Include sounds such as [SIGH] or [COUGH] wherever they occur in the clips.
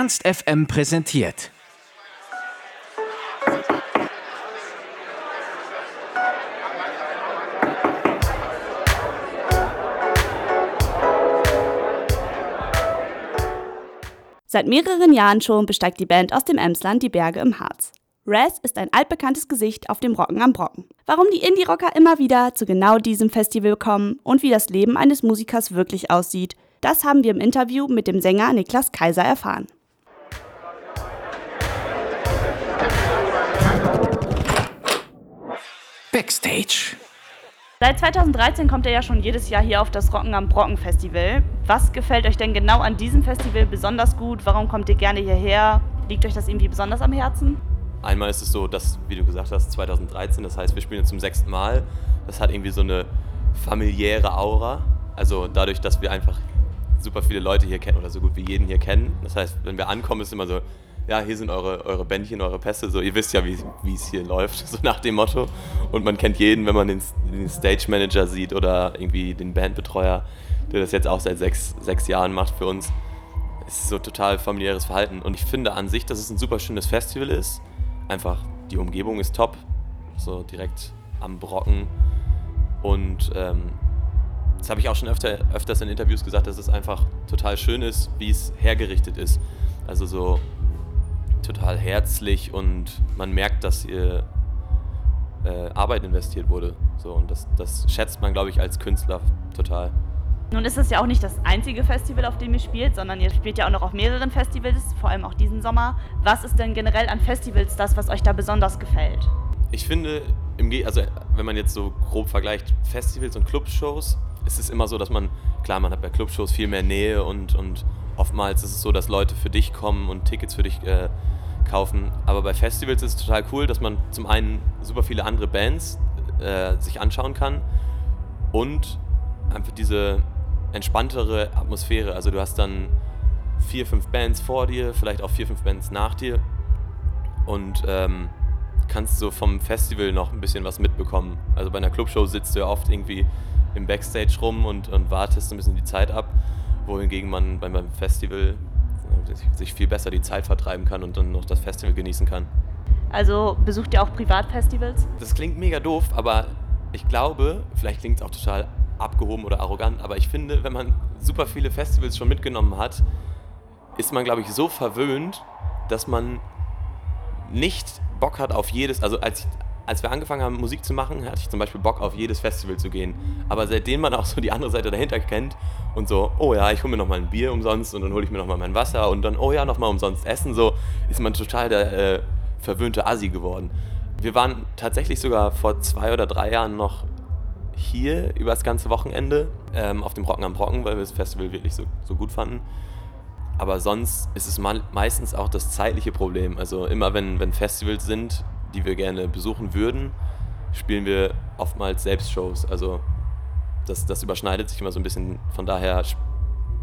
Ernst FM präsentiert. Seit mehreren Jahren schon besteigt die Band aus dem Emsland die Berge im Harz. Raz ist ein altbekanntes Gesicht auf dem Rocken am Brocken. Warum die Indie-Rocker immer wieder zu genau diesem Festival kommen und wie das Leben eines Musikers wirklich aussieht, das haben wir im Interview mit dem Sänger Niklas Kaiser erfahren. Backstage. Seit 2013 kommt er ja schon jedes Jahr hier auf das Rocken am Brocken Festival. Was gefällt euch denn genau an diesem Festival besonders gut? Warum kommt ihr gerne hierher? Liegt euch das irgendwie besonders am Herzen? Einmal ist es so, dass, wie du gesagt hast, 2013, das heißt, wir spielen jetzt zum sechsten Mal. Das hat irgendwie so eine familiäre Aura. Also dadurch, dass wir einfach super viele Leute hier kennen oder so gut wie jeden hier kennen. Das heißt, wenn wir ankommen, ist es immer so, ja, hier sind eure, eure Bändchen, eure Pässe, so, ihr wisst ja, wie es hier läuft, [LAUGHS] so nach dem Motto. Und man kennt jeden, wenn man den, den Stage Manager sieht oder irgendwie den Bandbetreuer, der das jetzt auch seit sechs, sechs Jahren macht für uns. Es ist so total familiäres Verhalten. Und ich finde an sich, dass es ein super schönes Festival ist. Einfach, die Umgebung ist top, so direkt am Brocken. Und ähm, das habe ich auch schon öfter, öfters in Interviews gesagt, dass es einfach total schön ist, wie es hergerichtet ist. Also so total herzlich und man merkt, dass ihr äh, Arbeit investiert wurde. So, und das, das schätzt man, glaube ich, als Künstler total. Nun ist es ja auch nicht das einzige Festival, auf dem ihr spielt, sondern ihr spielt ja auch noch auf mehreren Festivals, vor allem auch diesen Sommer. Was ist denn generell an Festivals das, was euch da besonders gefällt? Ich finde, im also wenn man jetzt so grob vergleicht Festivals und Clubshows, ist es immer so, dass man, klar, man hat bei Clubshows viel mehr Nähe und, und oftmals ist es so, dass Leute für dich kommen und Tickets für dich äh, kaufen. Aber bei Festivals ist es total cool, dass man zum einen super viele andere Bands äh, sich anschauen kann und einfach diese entspanntere Atmosphäre. Also du hast dann vier, fünf Bands vor dir, vielleicht auch vier, fünf Bands nach dir und ähm, kannst so vom Festival noch ein bisschen was mitbekommen. Also bei einer Clubshow sitzt du ja oft irgendwie im Backstage rum und, und wartest ein bisschen die Zeit ab, wohingegen man beim Festival sich viel besser die Zeit vertreiben kann und dann noch das Festival genießen kann. Also besucht ihr auch Privatfestivals? Das klingt mega doof, aber ich glaube, vielleicht klingt es auch total abgehoben oder arrogant, aber ich finde, wenn man super viele Festivals schon mitgenommen hat, ist man, glaube ich, so verwöhnt, dass man nicht Bock hat auf jedes, also als ich, als wir angefangen haben, Musik zu machen, hatte ich zum Beispiel Bock auf jedes Festival zu gehen. Aber seitdem man auch so die andere Seite dahinter kennt und so, oh ja, ich hole mir nochmal ein Bier umsonst und dann hole ich mir nochmal mein Wasser und dann, oh ja, nochmal umsonst essen, so ist man total der äh, verwöhnte Assi geworden. Wir waren tatsächlich sogar vor zwei oder drei Jahren noch hier über das ganze Wochenende ähm, auf dem Rocken am Brocken, weil wir das Festival wirklich so, so gut fanden. Aber sonst ist es meistens auch das zeitliche Problem. Also immer wenn, wenn Festivals sind, die wir gerne besuchen würden, spielen wir oftmals selbst Shows. Also das, das überschneidet sich immer so ein bisschen. Von daher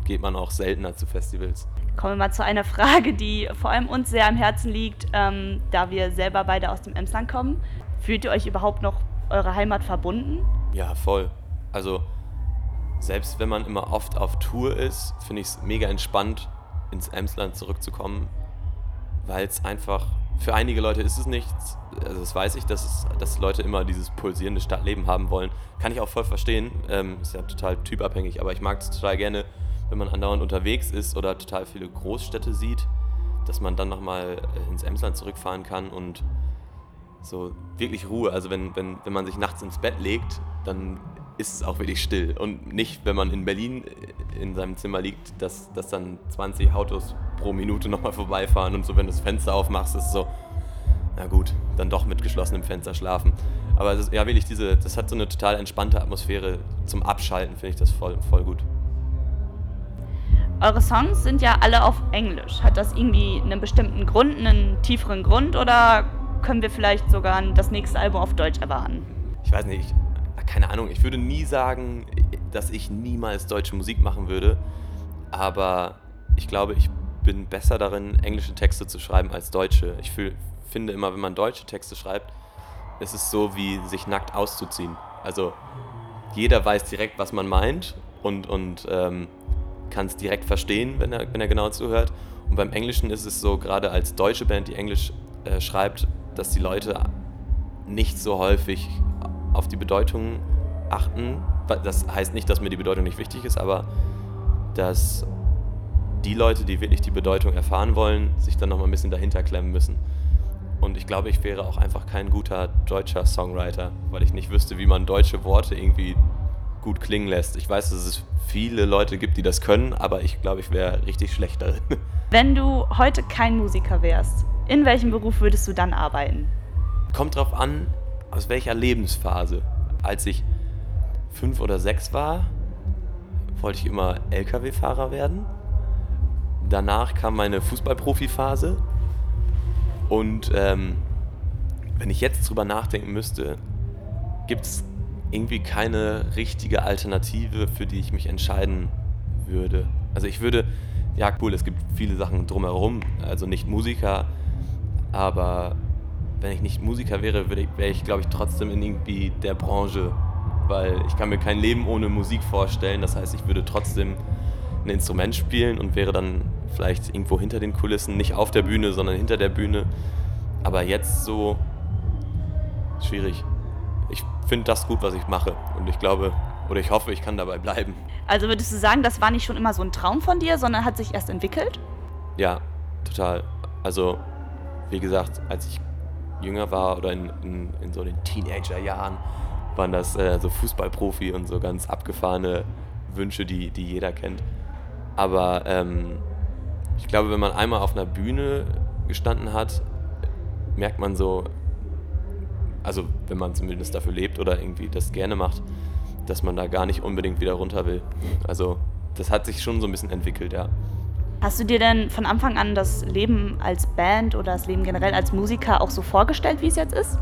geht man auch seltener zu Festivals. Kommen wir mal zu einer [LAUGHS] Frage, die vor allem uns sehr am Herzen liegt, ähm, da wir selber beide aus dem Emsland kommen. Fühlt ihr euch überhaupt noch eurer Heimat verbunden? Ja, voll. Also selbst wenn man immer oft auf Tour ist, finde ich es mega entspannt, ins Emsland zurückzukommen, weil es einfach für einige Leute ist es nichts. Also das weiß ich, dass, es, dass Leute immer dieses pulsierende Stadtleben haben wollen. Kann ich auch voll verstehen. Ähm, ist ja total typabhängig, aber ich mag es total gerne, wenn man andauernd unterwegs ist oder total viele Großstädte sieht, dass man dann nochmal äh, ins Emsland zurückfahren kann und so wirklich Ruhe. Also wenn, wenn, wenn man sich nachts ins Bett legt, dann ist es auch wirklich still. Und nicht, wenn man in Berlin äh, in seinem Zimmer liegt, dass, dass dann 20 Autos pro Minute nochmal vorbeifahren und so, wenn du das Fenster aufmachst, ist es so, na gut, dann doch mit geschlossenem Fenster schlafen. Aber ist, ja, wirklich, diese, das hat so eine total entspannte Atmosphäre. Zum Abschalten finde ich das voll, voll gut. Eure Songs sind ja alle auf Englisch. Hat das irgendwie einen bestimmten Grund, einen tieferen Grund oder können wir vielleicht sogar das nächste Album auf Deutsch erwarten? Ich weiß nicht, keine Ahnung, ich würde nie sagen, dass ich niemals deutsche Musik machen würde, aber ich glaube, ich bin besser darin, englische Texte zu schreiben als deutsche. Ich fühl, finde immer, wenn man deutsche Texte schreibt, ist es so wie sich nackt auszuziehen. Also jeder weiß direkt, was man meint und, und ähm, kann es direkt verstehen, wenn er, wenn er genau zuhört. Und beim Englischen ist es so, gerade als deutsche Band, die Englisch äh, schreibt, dass die Leute nicht so häufig auf die Bedeutung achten. Das heißt nicht, dass mir die Bedeutung nicht wichtig ist, aber dass die Leute, die wirklich die Bedeutung erfahren wollen, sich dann nochmal ein bisschen dahinter klemmen müssen. Und ich glaube, ich wäre auch einfach kein guter deutscher Songwriter, weil ich nicht wüsste, wie man deutsche Worte irgendwie gut klingen lässt. Ich weiß, dass es viele Leute gibt, die das können, aber ich glaube, ich wäre richtig schlecht darin. [LAUGHS] Wenn du heute kein Musiker wärst, in welchem Beruf würdest du dann arbeiten? Kommt drauf an, aus welcher Lebensphase. Als ich fünf oder sechs war, wollte ich immer LKW-Fahrer werden. Danach kam meine Fußballprofi-Phase. Und ähm, wenn ich jetzt drüber nachdenken müsste, gibt es irgendwie keine richtige Alternative, für die ich mich entscheiden würde. Also ich würde, ja cool, es gibt viele Sachen drumherum, also nicht Musiker, aber wenn ich nicht Musiker wäre, wäre ich, glaube ich, trotzdem in irgendwie der Branche, weil ich kann mir kein Leben ohne Musik vorstellen. Das heißt, ich würde trotzdem ein Instrument spielen und wäre dann vielleicht irgendwo hinter den Kulissen, nicht auf der Bühne, sondern hinter der Bühne. Aber jetzt so schwierig. Ich finde das gut, was ich mache und ich glaube oder ich hoffe, ich kann dabei bleiben. Also würdest du sagen, das war nicht schon immer so ein Traum von dir, sondern hat sich erst entwickelt? Ja, total. Also, wie gesagt, als ich jünger war oder in, in, in so den Teenagerjahren, waren das äh, so Fußballprofi und so ganz abgefahrene Wünsche, die, die jeder kennt. Aber ähm, ich glaube, wenn man einmal auf einer Bühne gestanden hat, merkt man so, also wenn man zumindest dafür lebt oder irgendwie das gerne macht, dass man da gar nicht unbedingt wieder runter will. Also das hat sich schon so ein bisschen entwickelt, ja. Hast du dir denn von Anfang an das Leben als Band oder das Leben generell als Musiker auch so vorgestellt, wie es jetzt ist?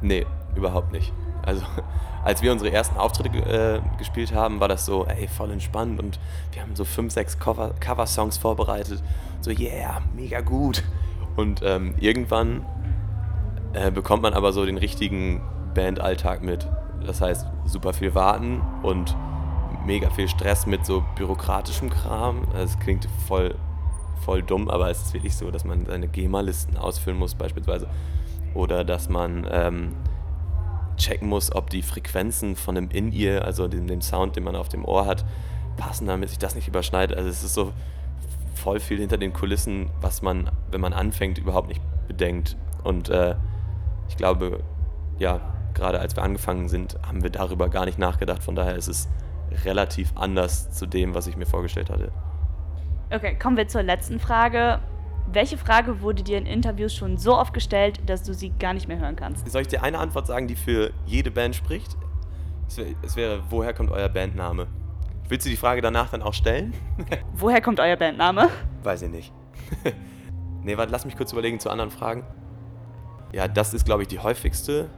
Nee, überhaupt nicht. Also [LAUGHS] als wir unsere ersten Auftritte äh, gespielt haben, war das so, ey, voll entspannt und wir haben so fünf, sechs Cover Cover-Songs vorbereitet. So, yeah, mega gut. Und ähm, irgendwann äh, bekommt man aber so den richtigen Bandalltag mit. Das heißt, super viel warten und mega viel Stress mit so bürokratischem Kram. Es klingt voll, voll dumm, aber es ist wirklich so, dass man seine GEMA-Listen ausfüllen muss beispielsweise. Oder dass man ähm, checken muss, ob die Frequenzen von dem In-Ear, also dem, dem Sound, den man auf dem Ohr hat, passen, damit sich das nicht überschneidet. Also es ist so voll viel hinter den Kulissen, was man, wenn man anfängt, überhaupt nicht bedenkt. Und äh, ich glaube, ja, gerade als wir angefangen sind, haben wir darüber gar nicht nachgedacht. Von daher ist es relativ anders zu dem, was ich mir vorgestellt hatte. Okay, kommen wir zur letzten Frage. Welche Frage wurde dir in Interviews schon so oft gestellt, dass du sie gar nicht mehr hören kannst? Soll ich dir eine Antwort sagen, die für jede Band spricht? Es wäre, woher kommt euer Bandname? Willst du die Frage danach dann auch stellen? [LAUGHS] woher kommt euer Bandname? Weiß ich nicht. [LAUGHS] nee, warte, lass mich kurz überlegen zu anderen Fragen. Ja, das ist, glaube ich, die häufigste.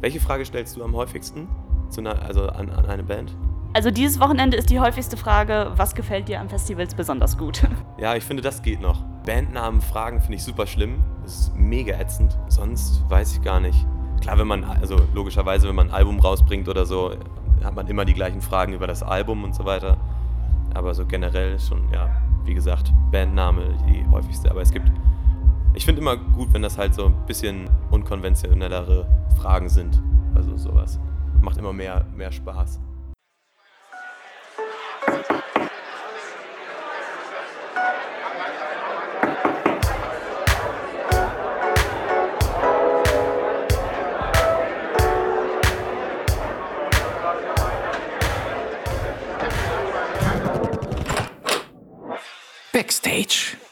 Welche Frage stellst du am häufigsten? Einer, also an, an eine Band? Also dieses Wochenende ist die häufigste Frage, was gefällt dir an Festivals besonders gut? [LAUGHS] Ja, ich finde, das geht noch. Bandnamen fragen finde ich super schlimm. Das ist mega ätzend. Sonst weiß ich gar nicht. Klar, wenn man, also logischerweise, wenn man ein Album rausbringt oder so, hat man immer die gleichen Fragen über das Album und so weiter. Aber so generell schon, ja, wie gesagt, Bandname die häufigste. Aber es gibt, ich finde immer gut, wenn das halt so ein bisschen unkonventionellere Fragen sind. Also sowas. Macht immer mehr, mehr Spaß. Backstage.